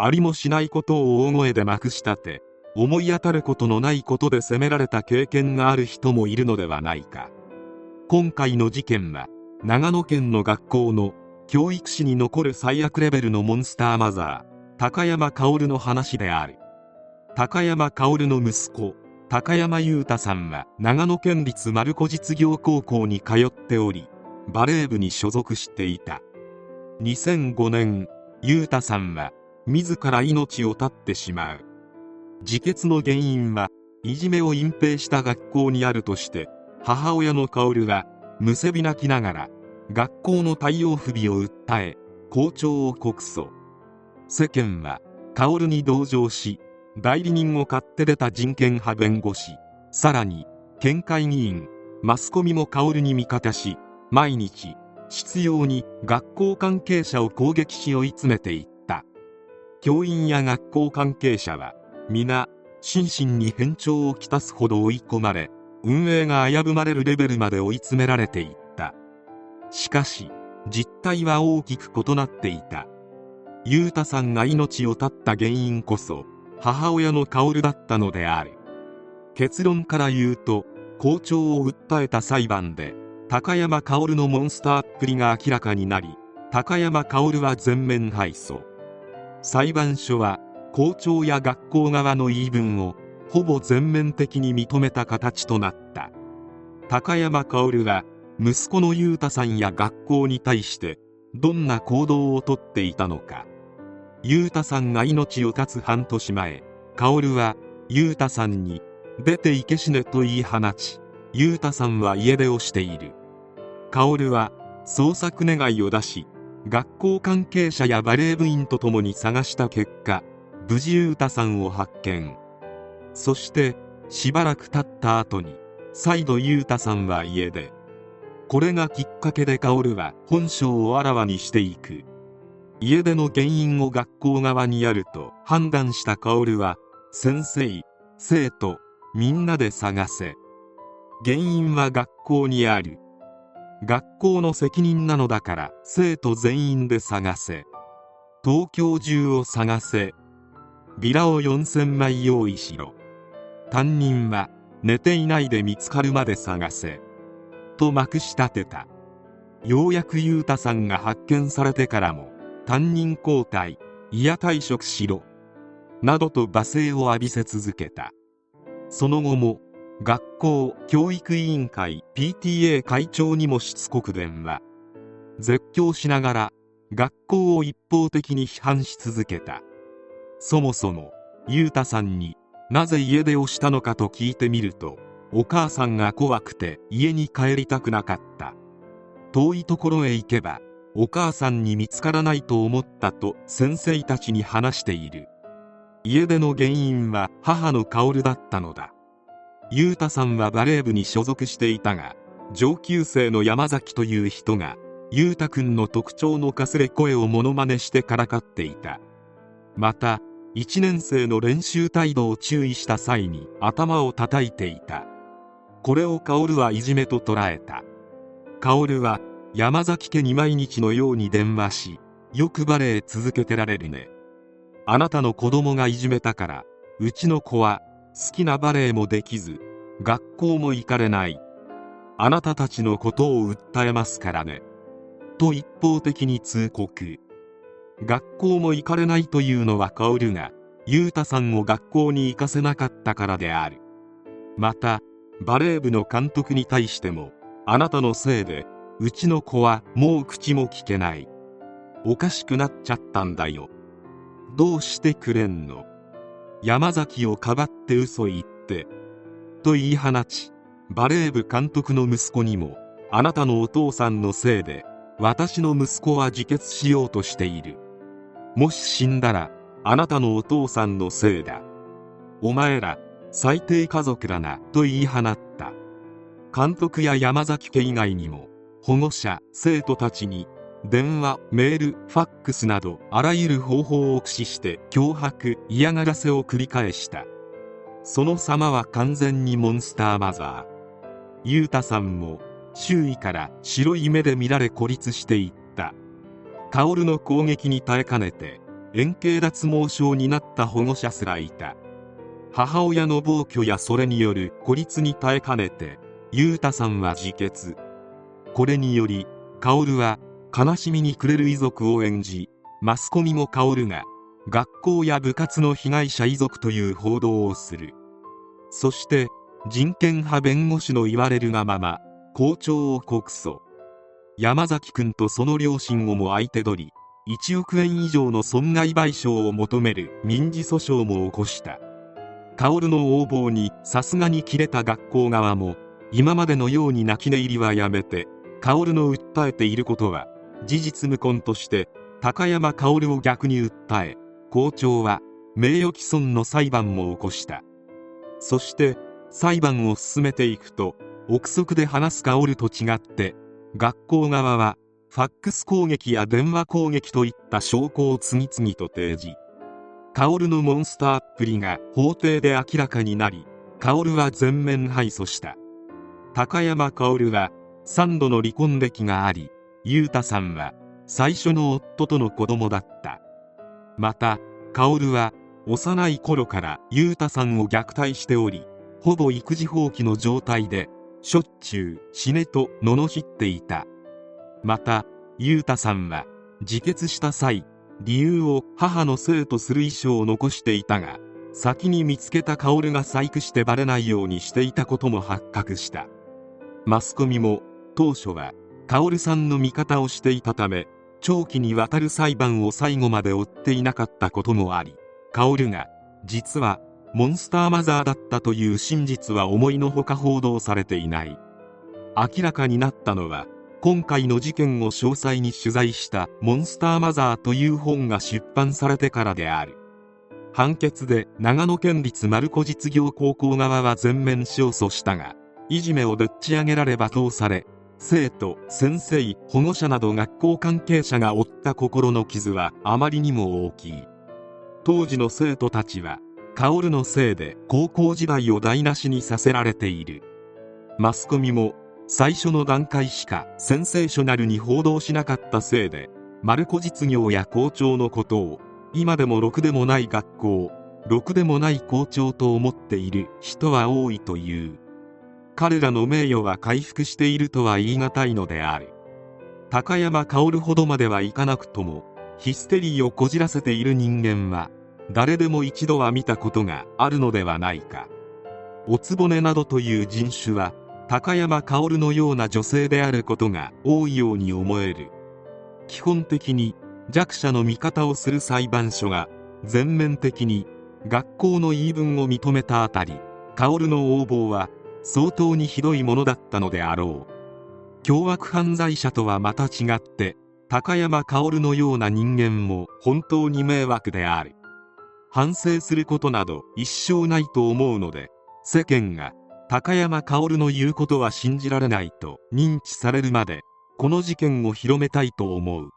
ありもしないことを大声でまくし立て思い当たることのないことで責められた経験がある人もいるのではないか。今回の事件は長野県の学校の教育史に残る最悪レベルのモンスターマザー高山薫の話である。高山薫の息子高山裕太さんは長野県立丸子実業高校に通っておりバレー部に所属していた。2005年裕太さんは自ら命を絶ってしまう。自決の原因はいじめを隠蔽した学校にあるとして母親の薫はむせび泣きながら学校の対応不備を訴え校長を告訴。世間は薫に同情し代理人を買って出た人権派弁護士さらに県会議員マスコミも薫に味方し毎日執拗に学校関係者を攻撃し追い詰めていった教員や学校関係者は皆心身に変調をきたすほど追い込まれ運営が危ぶまれるレベルまで追い詰められていった。しかし実態は大きく異なっていた。裕太さんが命を絶った原因こそ母親の薫だったのである。結論から言うと校長を訴えた裁判で高山薫のモンスターっぷりが明らかになり高山薫は全面敗訴。裁判所は校長や学校側の言い分をほぼ全面的に認めた形となった。高山薫は息子の裕太さんや学校に対してどんな行動をとっていたのか。裕太さんが命を絶つ半年前薫は裕太さんに出て行けしねと言い放ち裕太さんは家出をしている。薫は捜索願いを出し学校関係者やバレー部員と共に探した結果無事裕太さんを発見。そしてしばらく経った後に再度裕太さんは家出これがきっかけで薫は本性をあらわにしていく。家出の原因を学校側にあると判断した薫は先生生徒みんなで探せ。原因は学校にある。学校の責任なのだから生徒全員で探せ。東京中を探せ。ビラを4000枚用意しろ。担任は寝ていないで見つかるまで探せ。とまくし立てた。ようやく裕太さんが発見されてからも担任交代嫌退職しろ。などと罵声を浴びせ続けた。その後も学校教育委員会 PTA 会長にもしつこく電話。絶叫しながら学校を一方的に批判し続けた。そもそも裕太さんになぜ家出をしたのかと聞いてみるとお母さんが怖くて家に帰りたくなかった。遠いところへ行けばお母さんに見つからないと思ったと先生たちに話している。家出の原因は母の薫だったのだ。裕太さんはバレー部に所属していたが上級生の山崎という人が裕太君の特徴のかすれ声をモノマネしてからかっていた。また1年生の練習態度を注意した際に頭を叩いていた。これを薫はいじめと捉えた。薫は山崎家に毎日のように電話しよくバレエ続けてられるね。あなたの子供がいじめたからうちの子は好きなバレエもできず学校も行かれない。あなたたちのことを訴えますからね。と一方的に通告。学校も行かれないというのは薫が裕太さんを学校に行かせなかったからである。またバレー部の監督に対してもあなたのせいでうちの子はもう口も聞けない。おかしくなっちゃったんだよ。どうしてくれんの？山崎をかばって嘘言ってと言い放ちバレー部監督の息子にもあなたのお父さんのせいで私の息子は自決しようとしている。もし死んだらあなたのお父さんのせいだ。お前ら最低家族だなと言い放った。監督や山崎家以外にも保護者生徒たちに電話メールファックスなどあらゆる方法を駆使して脅迫嫌がらせを繰り返した。その様は完全にモンスターマザー。裕太さんも周囲から白い目で見られ孤立していった。薫の攻撃に耐えかねて円形脱毛症になった保護者すらいた。母親の暴挙やそれによる孤立に耐えかねて裕太さんは自決。これにより薫は悲しみに暮れる遺族を演じマスコミも薫が学校や部活の被害者遺族という報道をする。そして人権派弁護士の言われるがまま校長を告訴。山崎君とその両親をも相手取り1億円以上の損害賠償を求める民事訴訟も起こした。薫の横暴にさすがに切れた学校側も今までのように泣き寝入りはやめて薫の訴えていることは事実無根として高山薫を逆に訴え校長は名誉毀損の裁判も起こした。そして裁判を進めていくと憶測で話す薫と違って学校側はファックス攻撃や電話攻撃といった証拠を次々と提示。薫のモンスターっぷりが法廷で明らかになり薫は全面敗訴した。高山薫は3度の離婚歴があり裕太さんは最初の夫との子供だった。また薫は幼い頃から裕太さんを虐待しておりほぼ育児放棄の状態でしょっちゅう死ねと罵っていた。また裕太さんは自決した際理由を母のせいとする遺書を残していたが先に見つけた薫が細工してバレないようにしていたことも発覚した。マスコミも当初は薫さんの味方をしていたため長期にわたる裁判を最後まで追っていなかったこともあり薫が実はモンスターマザーだったという真実は思いのほか報道されていない。明らかになったのは今回の事件を詳細に取材した「モンスターマザー」という本が出版されてからである。判決で長野県立丸子実業高校側は全面勝訴したがいじめをでっち上げられ罵倒され生徒先生保護者など学校関係者が負った心の傷はあまりにも大きい。当時の生徒たちは薫のせいで高校時代を台無しにさせられている。マスコミも最初の段階しかセンセーショナルに報道しなかったせいで丸子実業や校長のことを今でもろくでもない学校ろくでもない校長と思っている人は多いという。彼らの名誉は回復しているとは言い難いのである。高山薫ほどまではいかなくともヒステリーをこじらせている人間は誰でも一度は見たことがあるのではないか。おつぼねなどという人種は高山薫のような女性であることが多いように思える。基本的に弱者の味方をする裁判所が全面的に学校の言い分を認めたあたり薫の横暴は相当にひどいものだったのであろう。凶悪犯罪者とはまた違って高山薫のような人間も本当に迷惑である。反省することなど一生ないと思うので世間が高山薫の言うことは信じられないと認知されるまでこの事件を広めたいと思う。